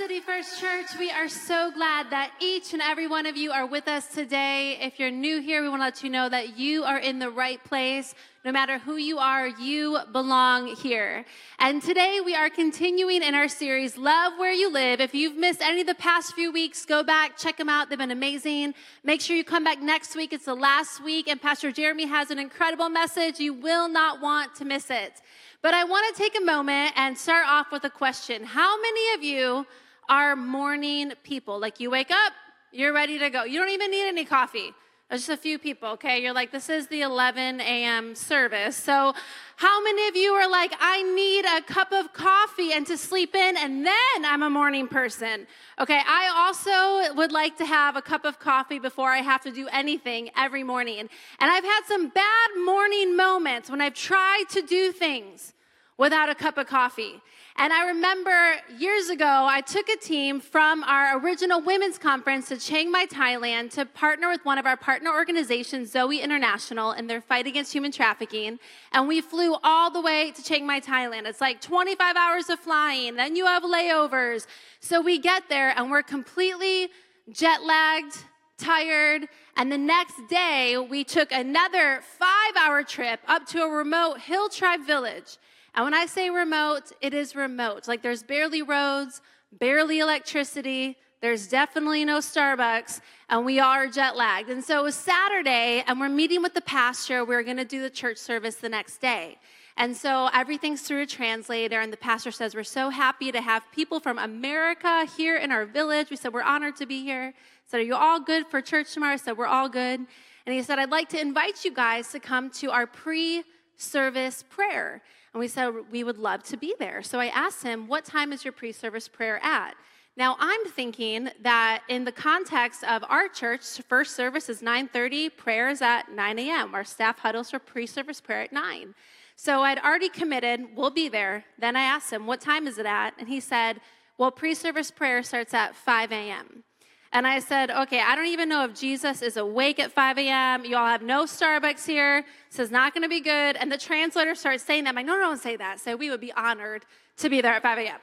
City First Church. We are so glad that each and every one of you are with us today. If you're new here, we want to let you know that you are in the right place. No matter who you are, you belong here. And today we are continuing in our series, Love Where You Live. If you've missed any of the past few weeks, go back, check them out. They've been amazing. Make sure you come back next week. It's the last week, and Pastor Jeremy has an incredible message. You will not want to miss it. But I want to take a moment and start off with a question. How many of you are morning people? Like you wake up, you're ready to go. You don't even need any coffee. There's just a few people, okay? You're like, this is the 11 a.m. service. So, how many of you are like, I need a cup of coffee and to sleep in, and then I'm a morning person? Okay, I also would like to have a cup of coffee before I have to do anything every morning. And I've had some bad morning moments when I've tried to do things without a cup of coffee. And I remember years ago, I took a team from our original women's conference to Chiang Mai, Thailand, to partner with one of our partner organizations, Zoe International, in their fight against human trafficking. And we flew all the way to Chiang Mai, Thailand. It's like 25 hours of flying, then you have layovers. So we get there and we're completely jet lagged, tired. And the next day, we took another five hour trip up to a remote hill tribe village. And when I say remote, it is remote. Like there's barely roads, barely electricity, there's definitely no Starbucks, and we are jet lagged. And so it was Saturday, and we're meeting with the pastor. We're going to do the church service the next day. And so everything's through a translator, and the pastor says, We're so happy to have people from America here in our village. We said, We're honored to be here. He said, Are you all good for church tomorrow? I said, We're all good. And he said, I'd like to invite you guys to come to our pre service prayer. And we said we would love to be there. So I asked him, What time is your pre service prayer at? Now I'm thinking that in the context of our church, first service is 9:30, prayer is at 9 a.m. Our staff huddles for pre-service prayer at 9. So I'd already committed, we'll be there. Then I asked him, what time is it at? And he said, well, pre-service prayer starts at 5 a.m. And I said, okay, I don't even know if Jesus is awake at 5 a.m. You all have no Starbucks here. This is not going to be good. And the translator starts saying that. I'm like, no, no, don't say that. So we would be honored to be there at 5 a.m.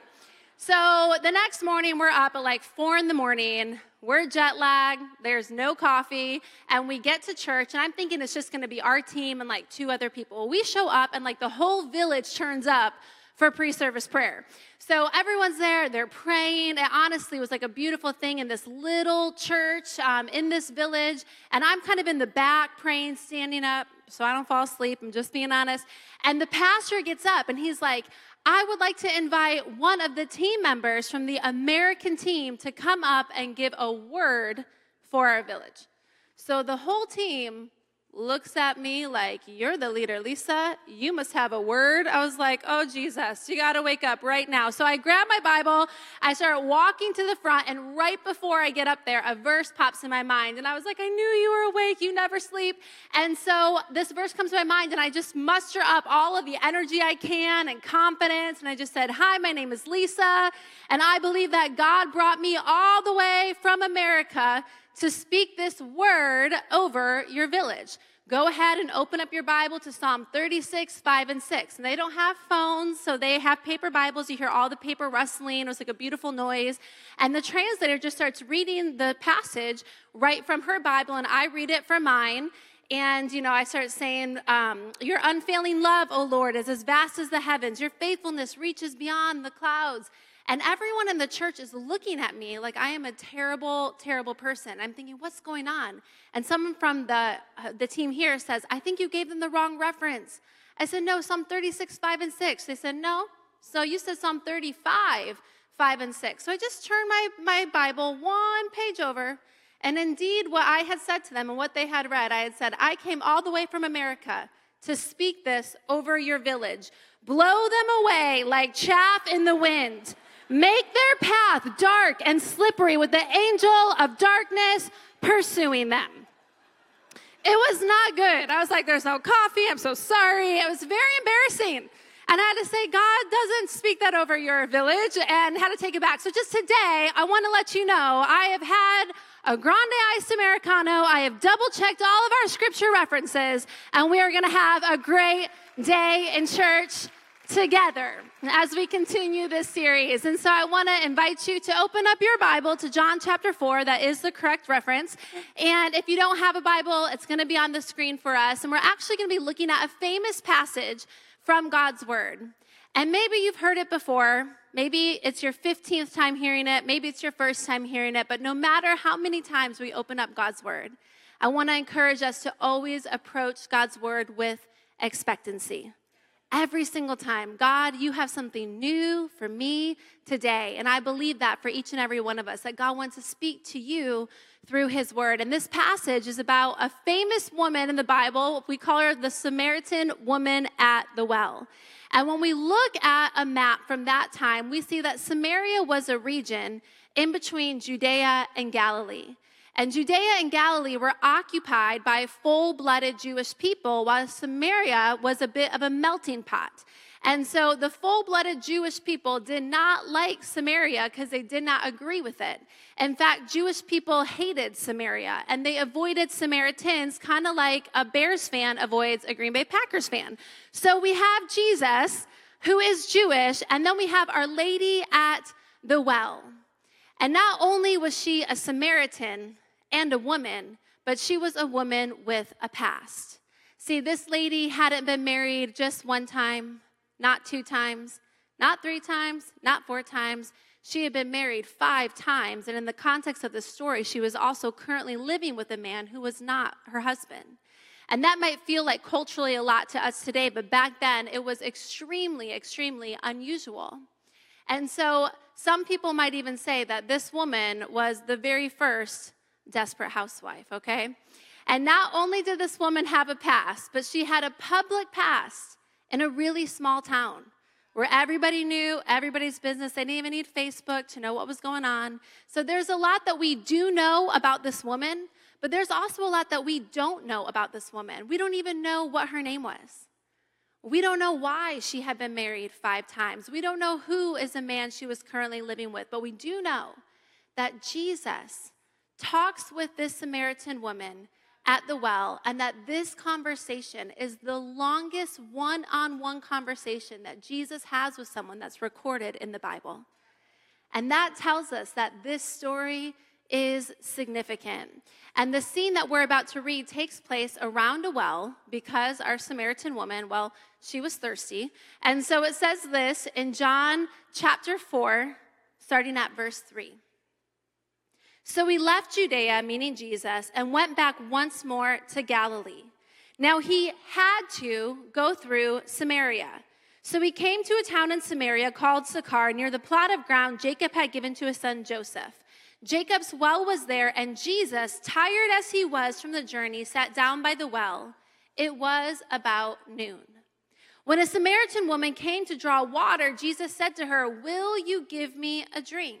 So the next morning, we're up at like 4 in the morning. We're jet lagged. There's no coffee. And we get to church, and I'm thinking it's just going to be our team and like two other people. We show up, and like the whole village turns up for pre service prayer. So everyone's there, they're praying. It honestly was like a beautiful thing in this little church um, in this village. And I'm kind of in the back praying, standing up so I don't fall asleep. I'm just being honest. And the pastor gets up and he's like, I would like to invite one of the team members from the American team to come up and give a word for our village. So the whole team looks at me like, You're the leader, Lisa. You must have a word. I was like, Oh, Jesus, you got to wake up right now. So I grab my Bible, I start walking to the front, and right before I get up there, a verse pops in my mind. And I was like, I knew you were awake. You never sleep. And so this verse comes to my mind, and I just muster up all of the energy I can and confidence. And I just said, Hi, my name is Lisa, and I believe that God brought me all the way from America to speak this word over your village. Go ahead and open up your Bible to Psalm 36, 5, and 6. And they don't have phones, so they have paper Bibles. You hear all the paper rustling. It was like a beautiful noise. And the translator just starts reading the passage right from her Bible, and I read it from mine. And, you know, I start saying, um, Your unfailing love, O Lord, is as vast as the heavens. Your faithfulness reaches beyond the clouds. And everyone in the church is looking at me like I am a terrible, terrible person. I'm thinking, what's going on? And someone from the, uh, the team here says, I think you gave them the wrong reference. I said, no, Psalm 36, 5 and 6. They said, no. So you said Psalm 35, 5 and 6. So I just turned my, my Bible one page over. And indeed, what I had said to them and what they had read, I had said, I came all the way from America to speak this over your village. Blow them away like chaff in the wind. Make their path dark and slippery with the angel of darkness pursuing them. It was not good. I was like, there's no coffee. I'm so sorry. It was very embarrassing. And I had to say, God doesn't speak that over your village and had to take it back. So just today, I want to let you know I have had a grande iced Americano. I have double checked all of our scripture references, and we are going to have a great day in church together as we continue this series. And so I want to invite you to open up your Bible to John chapter 4. That is the correct reference. And if you don't have a Bible, it's going to be on the screen for us. And we're actually going to be looking at a famous passage from God's Word. And maybe you've heard it before. Maybe it's your 15th time hearing it. Maybe it's your first time hearing it. But no matter how many times we open up God's Word, I want to encourage us to always approach God's Word with expectancy every single time. God, you have something new for me today. And I believe that for each and every one of us, that God wants to speak to you through his word. And this passage is about a famous woman in the Bible. We call her the Samaritan woman at the well. And when we look at a map from that time, we see that Samaria was a region in between Judea and Galilee. And Judea and Galilee were occupied by full blooded Jewish people, while Samaria was a bit of a melting pot. And so the full blooded Jewish people did not like Samaria because they did not agree with it. In fact, Jewish people hated Samaria and they avoided Samaritans, kind of like a Bears fan avoids a Green Bay Packers fan. So we have Jesus, who is Jewish, and then we have Our Lady at the well. And not only was she a Samaritan, and a woman, but she was a woman with a past. See, this lady hadn't been married just one time, not two times, not three times, not four times. She had been married five times. And in the context of the story, she was also currently living with a man who was not her husband. And that might feel like culturally a lot to us today, but back then it was extremely, extremely unusual. And so some people might even say that this woman was the very first desperate housewife, okay? And not only did this woman have a past, but she had a public past in a really small town where everybody knew everybody's business. They didn't even need Facebook to know what was going on. So there's a lot that we do know about this woman, but there's also a lot that we don't know about this woman. We don't even know what her name was. We don't know why she had been married five times. We don't know who is the man she was currently living with, but we do know that Jesus talks with this Samaritan woman at the well, and that this conversation is the longest one on one conversation that Jesus has with someone that's recorded in the Bible. And that tells us that this story is significant. And the scene that we're about to read takes place around a well because our Samaritan woman, well, she was thirsty. And so it says this in John chapter 4, starting at verse 3. So he left Judea, meaning Jesus, and went back once more to Galilee. Now he had to go through Samaria. So he came to a town in Samaria called Sychar, near the plot of ground Jacob had given to his son Joseph. Jacob's well was there, and Jesus, tired as he was from the journey, sat down by the well. It was about noon. When a Samaritan woman came to draw water, Jesus said to her, Will you give me a drink?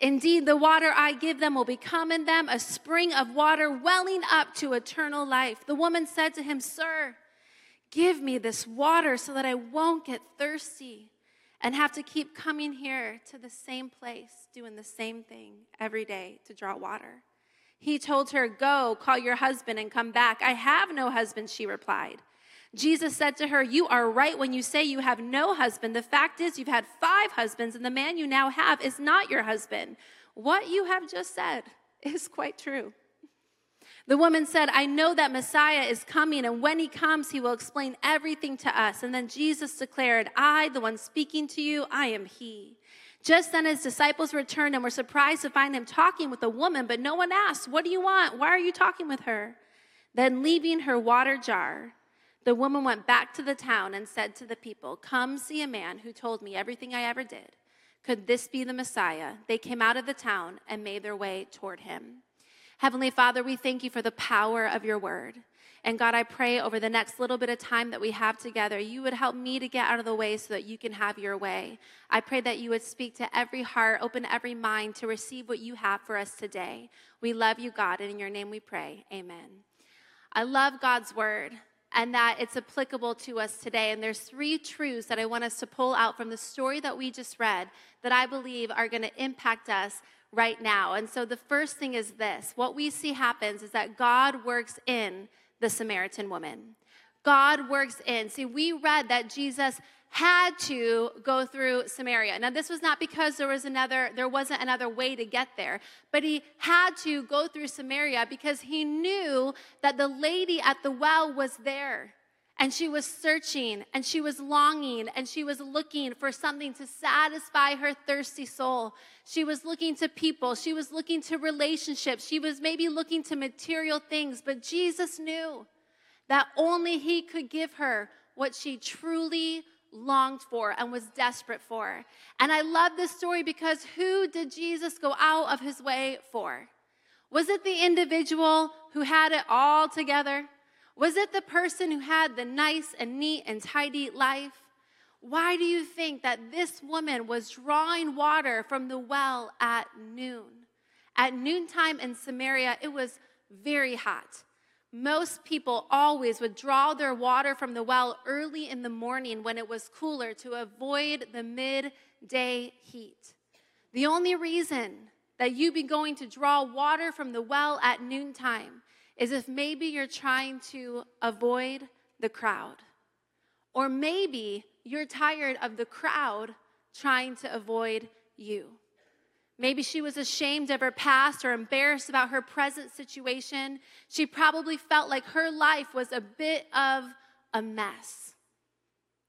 Indeed, the water I give them will become in them a spring of water welling up to eternal life. The woman said to him, Sir, give me this water so that I won't get thirsty and have to keep coming here to the same place, doing the same thing every day to draw water. He told her, Go, call your husband and come back. I have no husband, she replied. Jesus said to her, You are right when you say you have no husband. The fact is, you've had five husbands, and the man you now have is not your husband. What you have just said is quite true. The woman said, I know that Messiah is coming, and when he comes, he will explain everything to us. And then Jesus declared, I, the one speaking to you, I am he. Just then his disciples returned and were surprised to find him talking with a woman, but no one asked, What do you want? Why are you talking with her? Then, leaving her water jar, The woman went back to the town and said to the people, Come see a man who told me everything I ever did. Could this be the Messiah? They came out of the town and made their way toward him. Heavenly Father, we thank you for the power of your word. And God, I pray over the next little bit of time that we have together, you would help me to get out of the way so that you can have your way. I pray that you would speak to every heart, open every mind to receive what you have for us today. We love you, God, and in your name we pray. Amen. I love God's word and that it's applicable to us today. And there's three truths that I want us to pull out from the story that we just read that I believe are going to impact us right now. And so the first thing is this what we see happens is that God works in the Samaritan woman. God works in. See, we read that Jesus had to go through Samaria. Now this was not because there was another there wasn't another way to get there, but he had to go through Samaria because he knew that the lady at the well was there. And she was searching and she was longing and she was looking for something to satisfy her thirsty soul. She was looking to people, she was looking to relationships, she was maybe looking to material things, but Jesus knew that only He could give her what she truly longed for and was desperate for. And I love this story because who did Jesus go out of his way for? Was it the individual who had it all together? Was it the person who had the nice and neat and tidy life? Why do you think that this woman was drawing water from the well at noon? At noontime in Samaria, it was very hot. Most people always would draw their water from the well early in the morning when it was cooler to avoid the midday heat. The only reason that you'd be going to draw water from the well at noontime is if maybe you're trying to avoid the crowd. Or maybe you're tired of the crowd trying to avoid you. Maybe she was ashamed of her past or embarrassed about her present situation. She probably felt like her life was a bit of a mess.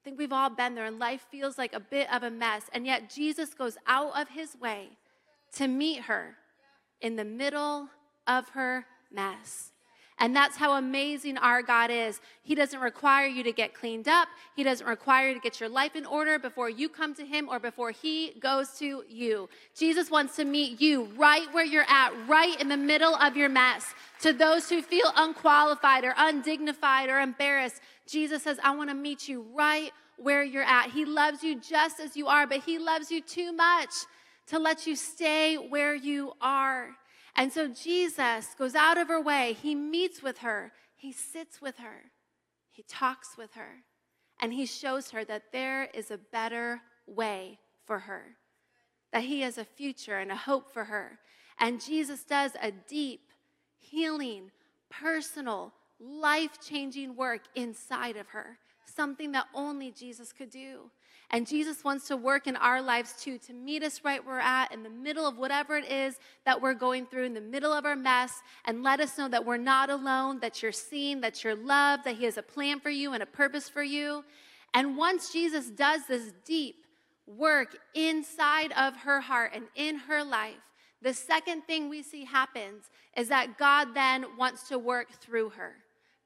I think we've all been there, and life feels like a bit of a mess. And yet, Jesus goes out of his way to meet her in the middle of her mess. And that's how amazing our God is. He doesn't require you to get cleaned up, He doesn't require you to get your life in order before you come to Him or before He goes to you. Jesus wants to meet you right where you're at, right in the middle of your mess. To those who feel unqualified or undignified or embarrassed, Jesus says, I want to meet you right where you're at. He loves you just as you are, but He loves you too much to let you stay where you are. And so Jesus goes out of her way. He meets with her, he sits with her, he talks with her, and he shows her that there is a better way for her, that he has a future and a hope for her. And Jesus does a deep, healing, personal, life changing work inside of her, something that only Jesus could do. And Jesus wants to work in our lives too, to meet us right where we're at in the middle of whatever it is that we're going through, in the middle of our mess, and let us know that we're not alone, that you're seen, that you're loved, that He has a plan for you and a purpose for you. And once Jesus does this deep work inside of her heart and in her life, the second thing we see happens is that God then wants to work through her.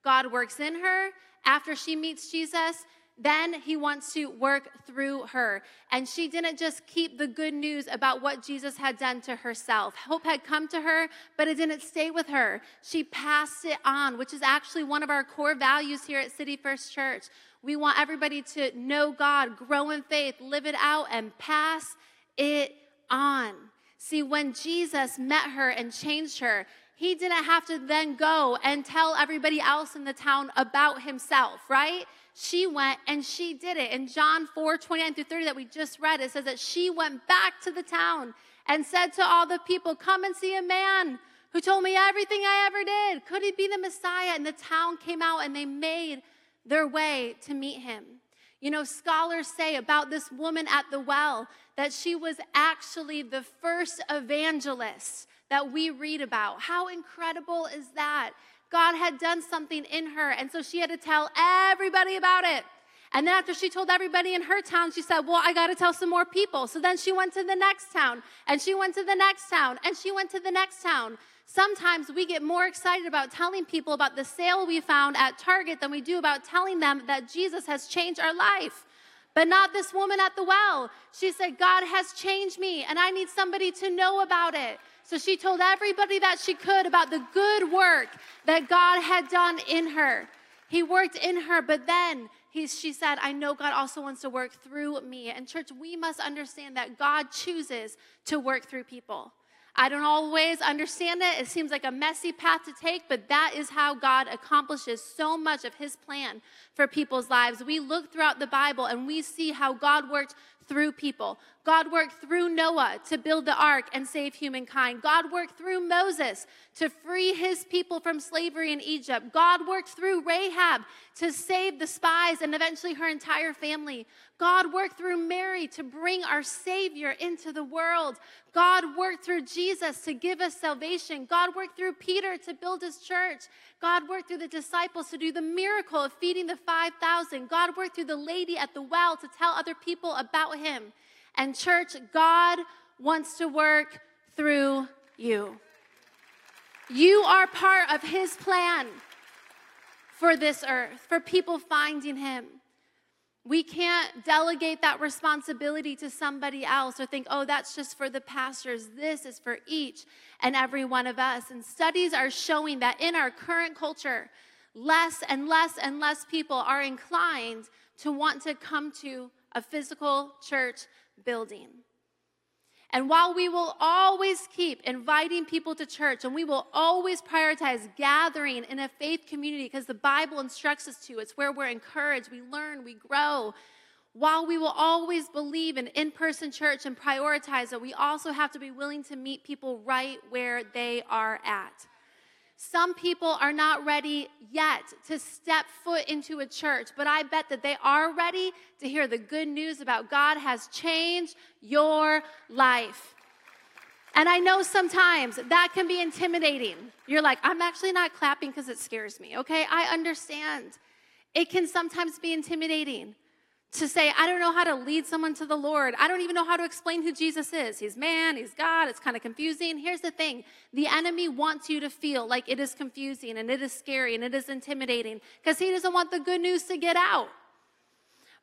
God works in her after she meets Jesus then he wants to work through her. And she didn't just keep the good news about what Jesus had done to herself. Hope had come to her, but it didn't stay with her. She passed it on, which is actually one of our core values here at City First Church. We want everybody to know God, grow in faith, live it out, and pass it on. See, when Jesus met her and changed her, he didn't have to then go and tell everybody else in the town about himself, right? she went and she did it. In John 4 29 through 30 that we just read, it says that she went back to the town and said to all the people, Come and see a man who told me everything I ever did. Could he be the Messiah? And the town came out and they made their way to meet him. You know, scholars say about this woman at the well that she was actually the first evangelist that we read about. How incredible is that? God had done something in her. And so she had to tell everybody about it. And then after she told everybody in her town, she said, Well, I got to tell some more people. So then she went to the next town, and she went to the next town, and she went to the next town. Sometimes we get more excited about telling people about the sale we found at Target than we do about telling them that Jesus has changed our life. But not this woman at the well. She said, God has changed me, and I need somebody to know about it. So she told everybody that she could about the good work that God had done in her. He worked in her, but then he, she said, I know God also wants to work through me. And, church, we must understand that God chooses to work through people. I don't always understand it. It seems like a messy path to take, but that is how God accomplishes so much of his plan for people's lives. We look throughout the Bible and we see how God worked through people. God worked through Noah to build the ark and save humankind. God worked through Moses to free his people from slavery in Egypt. God worked through Rahab to save the spies and eventually her entire family. God worked through Mary to bring our Savior into the world. God worked through Jesus to give us salvation. God worked through Peter to build his church. God worked through the disciples to do the miracle of feeding the 5,000. God worked through the lady at the well to tell other people about him. And, church, God wants to work through you. You are part of his plan for this earth, for people finding him. We can't delegate that responsibility to somebody else or think, oh, that's just for the pastors. This is for each and every one of us. And studies are showing that in our current culture, less and less and less people are inclined to want to come to a physical church building. And while we will always keep inviting people to church and we will always prioritize gathering in a faith community because the Bible instructs us to, it's where we're encouraged, we learn, we grow. While we will always believe in in person church and prioritize it, we also have to be willing to meet people right where they are at. Some people are not ready yet to step foot into a church, but I bet that they are ready to hear the good news about God has changed your life. And I know sometimes that can be intimidating. You're like, I'm actually not clapping because it scares me, okay? I understand. It can sometimes be intimidating to say, I don't know how to lead someone to the Lord. I don't even know how to explain who Jesus is. He's man, he's God. It's kind of confusing. Here's the thing the enemy wants you to feel like it is confusing and it is scary and it is intimidating because he doesn't want the good news to get out.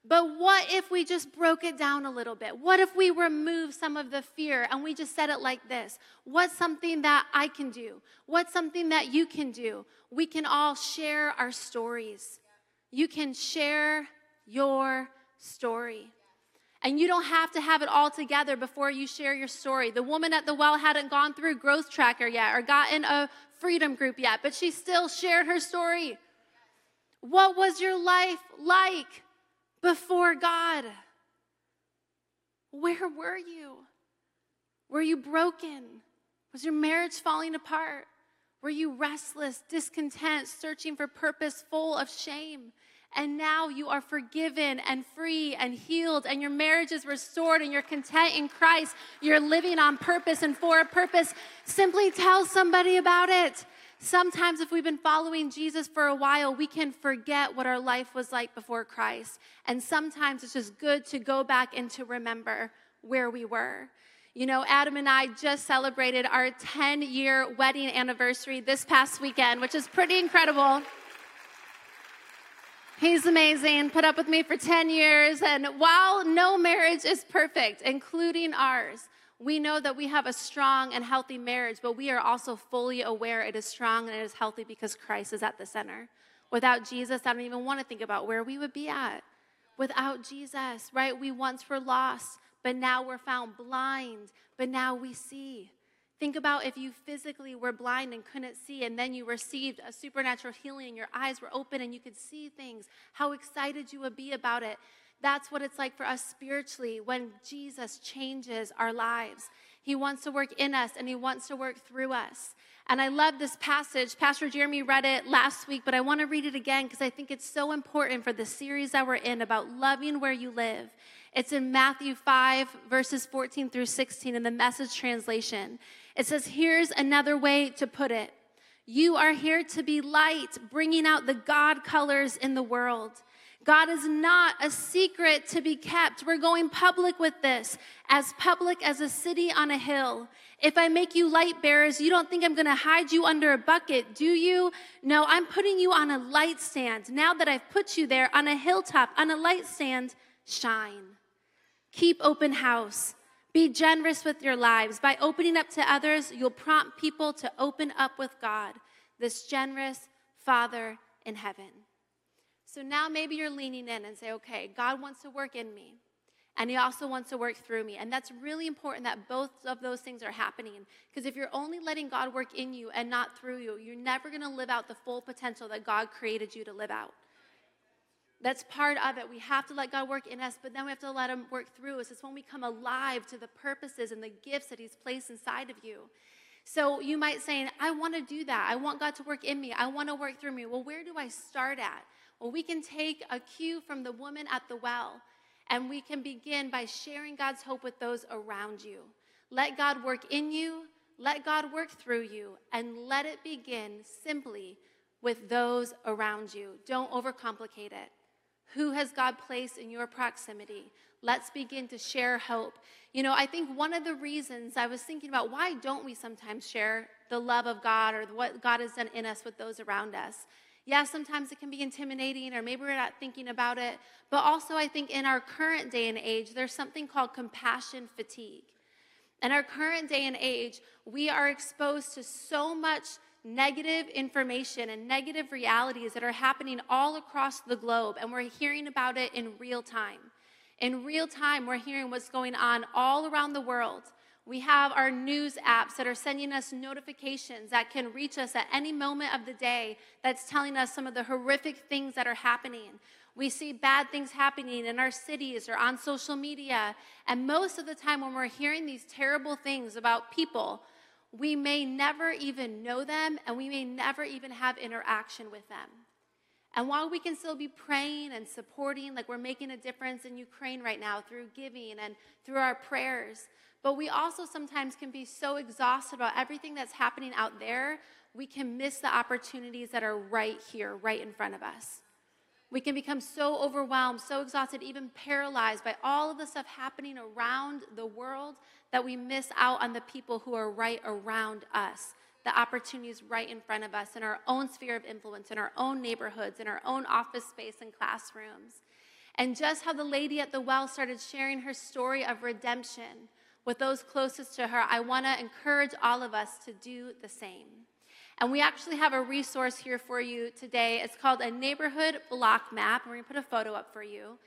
But what if we just broke it down a little bit? What if we remove some of the fear and we just said it like this? What's something that I can do? What's something that you can do? We can all share our stories. You can share your story. And you don't have to have it all together before you share your story. The woman at the well hadn't gone through Growth Tracker yet or gotten a freedom group yet, but she still shared her story. What was your life like before God? Where were you? Were you broken? Was your marriage falling apart? Were you restless, discontent, searching for purpose, full of shame? And now you are forgiven and free and healed, and your marriage is restored, and you're content in Christ. You're living on purpose and for a purpose. Simply tell somebody about it. Sometimes, if we've been following Jesus for a while, we can forget what our life was like before Christ. And sometimes it's just good to go back and to remember where we were. You know, Adam and I just celebrated our 10 year wedding anniversary this past weekend, which is pretty incredible. He's amazing, put up with me for 10 years. And while no marriage is perfect, including ours, we know that we have a strong and healthy marriage, but we are also fully aware it is strong and it is healthy because Christ is at the center. Without Jesus, I don't even want to think about where we would be at. Without Jesus, right? We once were lost, but now we're found blind, but now we see. Think about if you physically were blind and couldn't see, and then you received a supernatural healing and your eyes were open and you could see things, how excited you would be about it. That's what it's like for us spiritually when Jesus changes our lives. He wants to work in us and he wants to work through us. And I love this passage. Pastor Jeremy read it last week, but I want to read it again because I think it's so important for the series that we're in about loving where you live. It's in Matthew 5, verses 14 through 16 in the message translation. It says, Here's another way to put it You are here to be light, bringing out the God colors in the world. God is not a secret to be kept. We're going public with this, as public as a city on a hill. If I make you light bearers, you don't think I'm going to hide you under a bucket, do you? No, I'm putting you on a light stand. Now that I've put you there on a hilltop, on a light stand, shine. Keep open house. Be generous with your lives. By opening up to others, you'll prompt people to open up with God, this generous Father in heaven. So now maybe you're leaning in and say, okay, God wants to work in me. And he also wants to work through me. And that's really important that both of those things are happening. Because if you're only letting God work in you and not through you, you're never going to live out the full potential that God created you to live out. That's part of it. We have to let God work in us, but then we have to let Him work through us. It's when we come alive to the purposes and the gifts that He's placed inside of you. So you might say, I want to do that. I want God to work in me. I want to work through me. Well, where do I start at? Well, we can take a cue from the woman at the well, and we can begin by sharing God's hope with those around you. Let God work in you, let God work through you, and let it begin simply with those around you. Don't overcomplicate it. Who has God placed in your proximity? Let's begin to share hope. You know, I think one of the reasons I was thinking about why don't we sometimes share the love of God or what God has done in us with those around us? Yeah, sometimes it can be intimidating, or maybe we're not thinking about it. But also, I think in our current day and age, there's something called compassion fatigue. In our current day and age, we are exposed to so much negative information and negative realities that are happening all across the globe, and we're hearing about it in real time. In real time, we're hearing what's going on all around the world. We have our news apps that are sending us notifications that can reach us at any moment of the day that's telling us some of the horrific things that are happening. We see bad things happening in our cities or on social media. And most of the time, when we're hearing these terrible things about people, we may never even know them and we may never even have interaction with them. And while we can still be praying and supporting, like we're making a difference in Ukraine right now through giving and through our prayers, but we also sometimes can be so exhausted about everything that's happening out there, we can miss the opportunities that are right here, right in front of us. We can become so overwhelmed, so exhausted, even paralyzed by all of the stuff happening around the world that we miss out on the people who are right around us, the opportunities right in front of us in our own sphere of influence, in our own neighborhoods, in our own office space and classrooms. And just how the lady at the well started sharing her story of redemption with those closest to her, I want to encourage all of us to do the same. And we actually have a resource here for you today. It's called a neighborhood block map. We're going to put a photo up for you.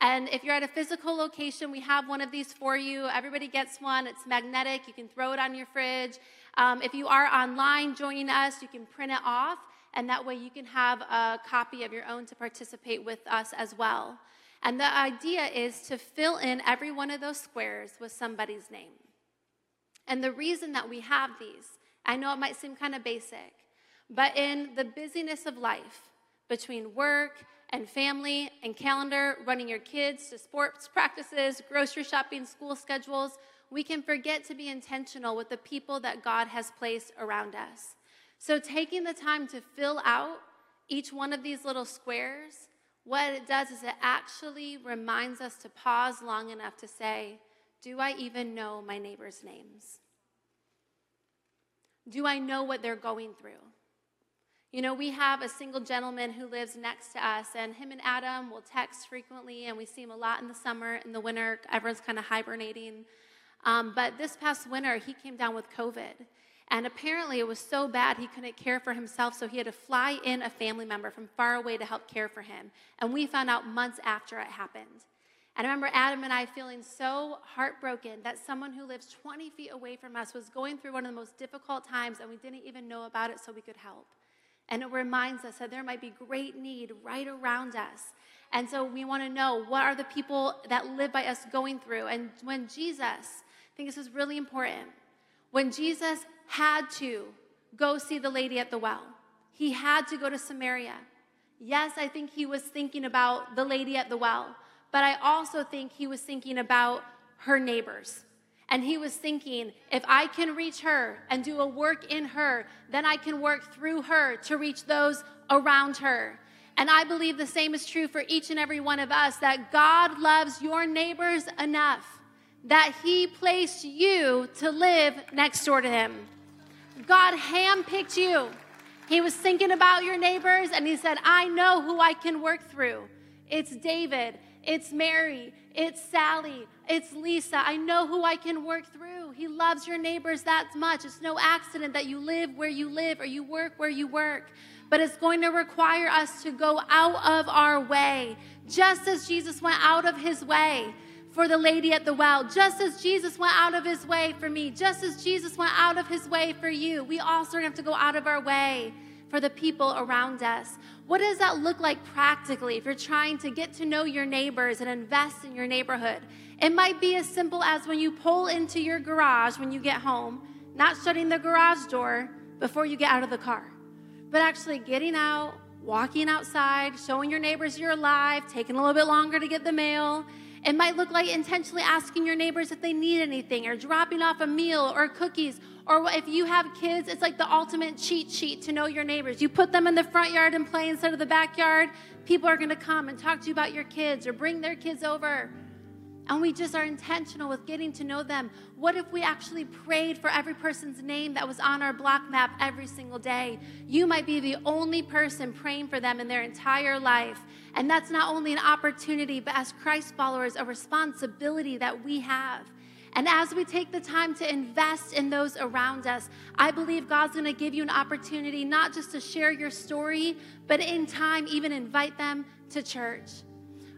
And if you're at a physical location, we have one of these for you. Everybody gets one. It's magnetic. You can throw it on your fridge. Um, if you are online joining us, you can print it off, and that way you can have a copy of your own to participate with us as well. And the idea is to fill in every one of those squares with somebody's name. And the reason that we have these, I know it might seem kind of basic, but in the busyness of life, between work and family and calendar, running your kids to sports practices, grocery shopping, school schedules, we can forget to be intentional with the people that God has placed around us. So, taking the time to fill out each one of these little squares, what it does is it actually reminds us to pause long enough to say, Do I even know my neighbor's names? Do I know what they're going through? You know, we have a single gentleman who lives next to us, and him and Adam will text frequently, and we see him a lot in the summer. In the winter, everyone's kind of hibernating. Um, but this past winter, he came down with COVID. And apparently, it was so bad he couldn't care for himself, so he had to fly in a family member from far away to help care for him. And we found out months after it happened. And I remember Adam and I feeling so heartbroken that someone who lives 20 feet away from us was going through one of the most difficult times, and we didn't even know about it so we could help. And it reminds us that there might be great need right around us. And so we want to know what are the people that live by us going through. And when Jesus, I think this is really important, when Jesus had to go see the lady at the well, he had to go to Samaria. Yes, I think he was thinking about the lady at the well, but I also think he was thinking about her neighbors. And he was thinking, if I can reach her and do a work in her, then I can work through her to reach those around her. And I believe the same is true for each and every one of us that God loves your neighbors enough that He placed you to live next door to Him. God handpicked you. He was thinking about your neighbors and He said, I know who I can work through. It's David, it's Mary, it's Sally, it's Lisa. I know who I can work through. He loves your neighbors that much. It's no accident that you live where you live or you work where you work but it's going to require us to go out of our way, just as Jesus went out of his way for the lady at the well, just as Jesus went out of his way for me, just as Jesus went out of his way for you. We also have to go out of our way for the people around us. What does that look like practically if you're trying to get to know your neighbors and invest in your neighborhood? It might be as simple as when you pull into your garage when you get home, not shutting the garage door before you get out of the car but actually getting out, walking outside, showing your neighbors you're alive, taking a little bit longer to get the mail. It might look like intentionally asking your neighbors if they need anything or dropping off a meal or cookies. Or if you have kids, it's like the ultimate cheat sheet to know your neighbors. You put them in the front yard and play instead of the backyard, people are going to come and talk to you about your kids or bring their kids over and we just are intentional with getting to know them. What if we actually prayed for every person's name that was on our block map every single day? You might be the only person praying for them in their entire life. And that's not only an opportunity, but as Christ followers, a responsibility that we have. And as we take the time to invest in those around us, I believe God's gonna give you an opportunity not just to share your story, but in time, even invite them to church.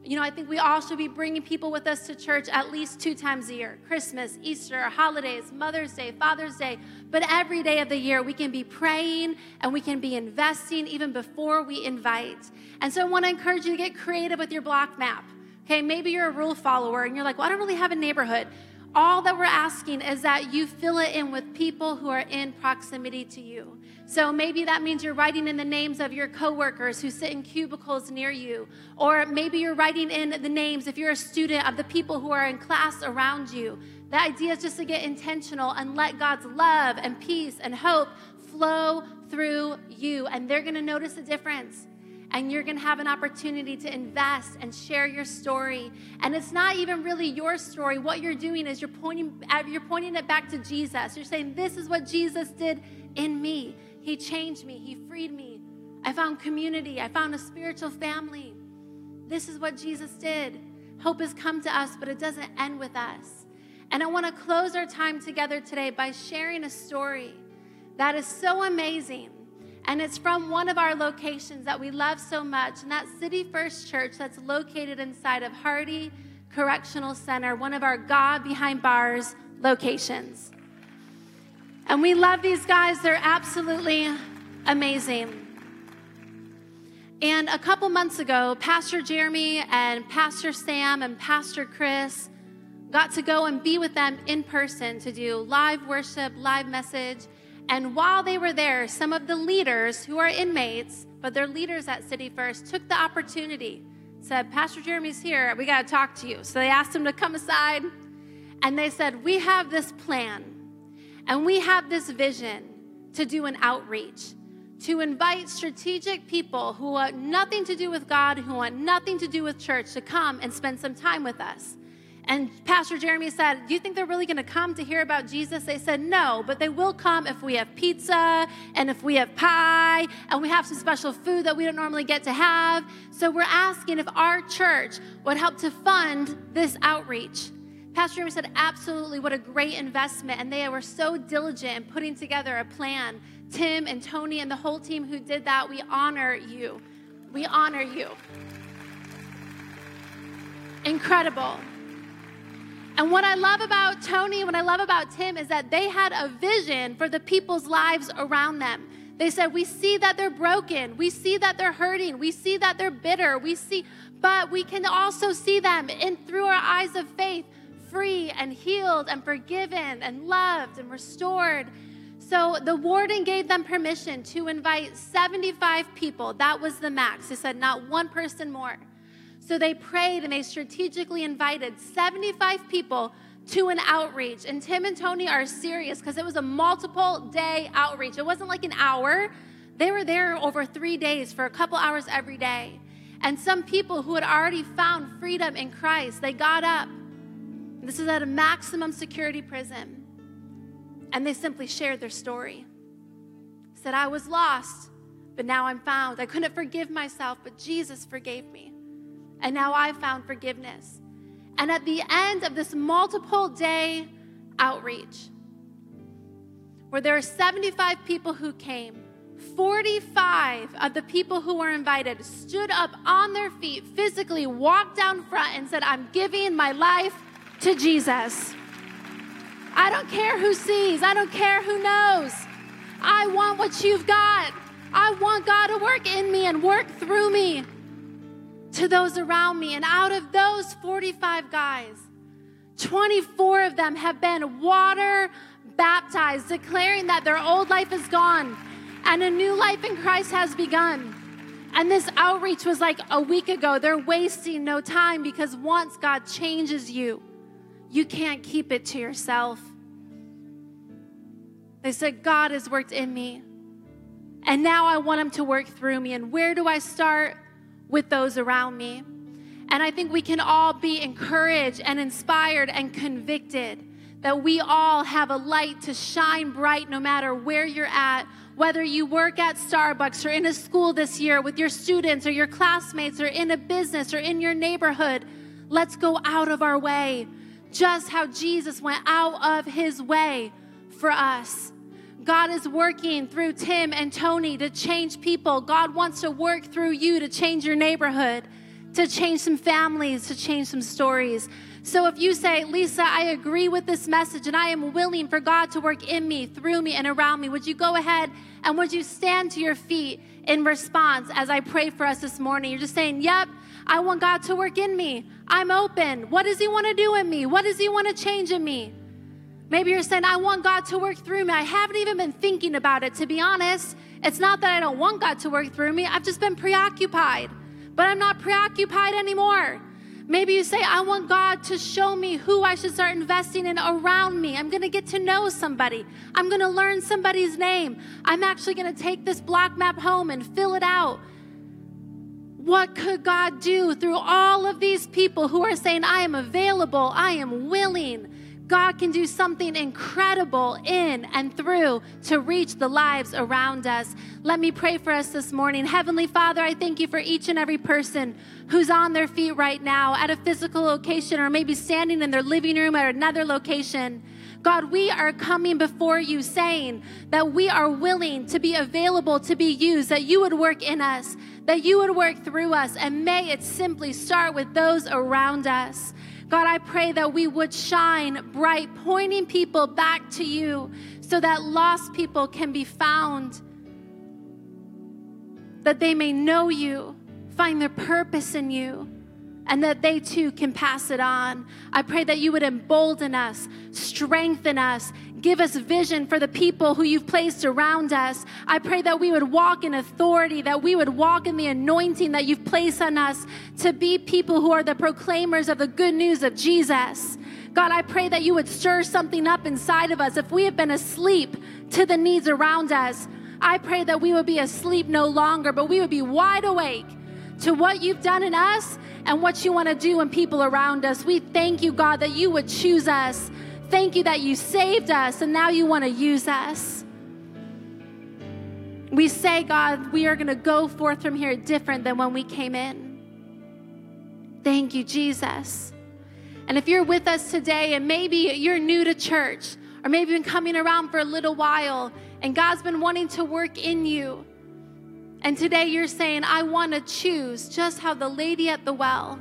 You know, I think we all should be bringing people with us to church at least two times a year Christmas, Easter, holidays, Mother's Day, Father's Day. But every day of the year, we can be praying and we can be investing even before we invite. And so I want to encourage you to get creative with your block map. Okay, maybe you're a rule follower and you're like, well, I don't really have a neighborhood. All that we're asking is that you fill it in with people who are in proximity to you. So maybe that means you're writing in the names of your coworkers who sit in cubicles near you. Or maybe you're writing in the names, if you're a student, of the people who are in class around you. The idea is just to get intentional and let God's love and peace and hope flow through you. And they're going to notice a difference and you're going to have an opportunity to invest and share your story. And it's not even really your story. What you're doing is you're pointing uh, you're pointing it back to Jesus. You're saying this is what Jesus did in me. He changed me, he freed me. I found community, I found a spiritual family. This is what Jesus did. Hope has come to us, but it doesn't end with us. And I want to close our time together today by sharing a story that is so amazing and it's from one of our locations that we love so much, and that's City First Church that's located inside of Hardy Correctional Center, one of our God Behind Bars locations. And we love these guys, they're absolutely amazing. And a couple months ago, Pastor Jeremy and Pastor Sam and Pastor Chris got to go and be with them in person to do live worship, live message. And while they were there, some of the leaders who are inmates, but they're leaders at City First, took the opportunity, said, Pastor Jeremy's here, we got to talk to you. So they asked him to come aside, and they said, We have this plan, and we have this vision to do an outreach, to invite strategic people who want nothing to do with God, who want nothing to do with church, to come and spend some time with us. And Pastor Jeremy said, Do you think they're really going to come to hear about Jesus? They said, No, but they will come if we have pizza and if we have pie and we have some special food that we don't normally get to have. So we're asking if our church would help to fund this outreach. Pastor Jeremy said, Absolutely, what a great investment. And they were so diligent in putting together a plan. Tim and Tony and the whole team who did that, we honor you. We honor you. Incredible. And what I love about Tony, what I love about Tim is that they had a vision for the people's lives around them. They said, We see that they're broken. We see that they're hurting. We see that they're bitter. We see, but we can also see them in through our eyes of faith, free and healed and forgiven and loved and restored. So the warden gave them permission to invite 75 people. That was the max. He said, Not one person more. So they prayed and they strategically invited 75 people to an outreach. And Tim and Tony are serious because it was a multiple day outreach. It wasn't like an hour. They were there over three days for a couple hours every day. And some people who had already found freedom in Christ, they got up. This is at a maximum security prison. And they simply shared their story. Said, I was lost, but now I'm found. I couldn't forgive myself, but Jesus forgave me. And now I found forgiveness. And at the end of this multiple day outreach, where there are 75 people who came, 45 of the people who were invited stood up on their feet, physically walked down front, and said, I'm giving my life to Jesus. I don't care who sees, I don't care who knows. I want what you've got. I want God to work in me and work through me to those around me. And out of those 45 guys, 24 of them have been water baptized, declaring that their old life is gone and a new life in Christ has begun. And this outreach was like a week ago. They're wasting no time because once God changes you, you can't keep it to yourself. They said, God has worked in me. And now I want him to work through me. And where do I start? With those around me. And I think we can all be encouraged and inspired and convicted that we all have a light to shine bright no matter where you're at, whether you work at Starbucks or in a school this year with your students or your classmates or in a business or in your neighborhood. Let's go out of our way, just how Jesus went out of his way for us. God is working through Tim and Tony to change people. God wants to work through you to change your neighborhood, to change some families, to change some stories. So if you say, Lisa, I agree with this message and I am willing for God to work in me, through me, and around me, would you go ahead and would you stand to your feet in response as I pray for us this morning? You're just saying, Yep, I want God to work in me. I'm open. What does He want to do in me? What does He want to change in me? Maybe you're saying, I want God to work through me. I haven't even been thinking about it, to be honest. It's not that I don't want God to work through me, I've just been preoccupied. But I'm not preoccupied anymore. Maybe you say, I want God to show me who I should start investing in around me. I'm going to get to know somebody. I'm going to learn somebody's name. I'm actually going to take this block map home and fill it out. What could God do through all of these people who are saying, I am available, I am willing? God can do something incredible in and through to reach the lives around us. Let me pray for us this morning. Heavenly Father, I thank you for each and every person who's on their feet right now at a physical location or maybe standing in their living room at another location. God, we are coming before you saying that we are willing to be available to be used, that you would work in us, that you would work through us, and may it simply start with those around us. God, I pray that we would shine bright, pointing people back to you so that lost people can be found, that they may know you, find their purpose in you and that they too can pass it on. I pray that you would embolden us, strengthen us, give us vision for the people who you've placed around us. I pray that we would walk in authority, that we would walk in the anointing that you've placed on us to be people who are the proclaimers of the good news of Jesus. God, I pray that you would stir something up inside of us. If we have been asleep to the needs around us, I pray that we would be asleep no longer, but we would be wide awake to what you've done in us and what you want to do in people around us. We thank you, God, that you would choose us. Thank you that you saved us and now you want to use us. We say, God, we are going to go forth from here different than when we came in. Thank you, Jesus. And if you're with us today and maybe you're new to church or maybe you've been coming around for a little while and God's been wanting to work in you, and today you're saying, I want to choose just how the lady at the well.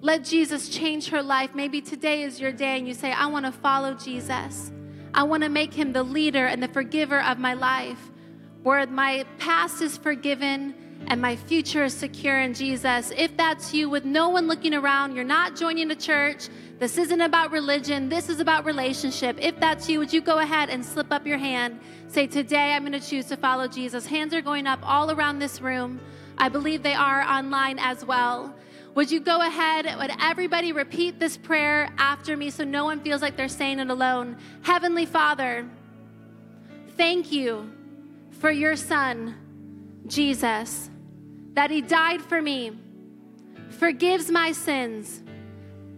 Let Jesus change her life. Maybe today is your day and you say, I want to follow Jesus. I want to make him the leader and the forgiver of my life, where my past is forgiven and my future is secure in Jesus. If that's you, with no one looking around, you're not joining a church, this isn't about religion, this is about relationship. If that's you, would you go ahead and slip up your hand? Say, Today I'm going to choose to follow Jesus. Hands are going up all around this room. I believe they are online as well. Would you go ahead? Would everybody repeat this prayer after me so no one feels like they're saying it alone? Heavenly Father, thank you for your son, Jesus, that he died for me, forgives my sins,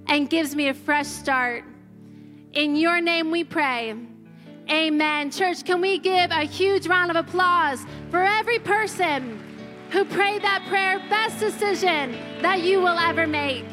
and gives me a fresh start. In your name we pray. Amen. Church, can we give a huge round of applause for every person who prayed that prayer? Best decision that you will ever make.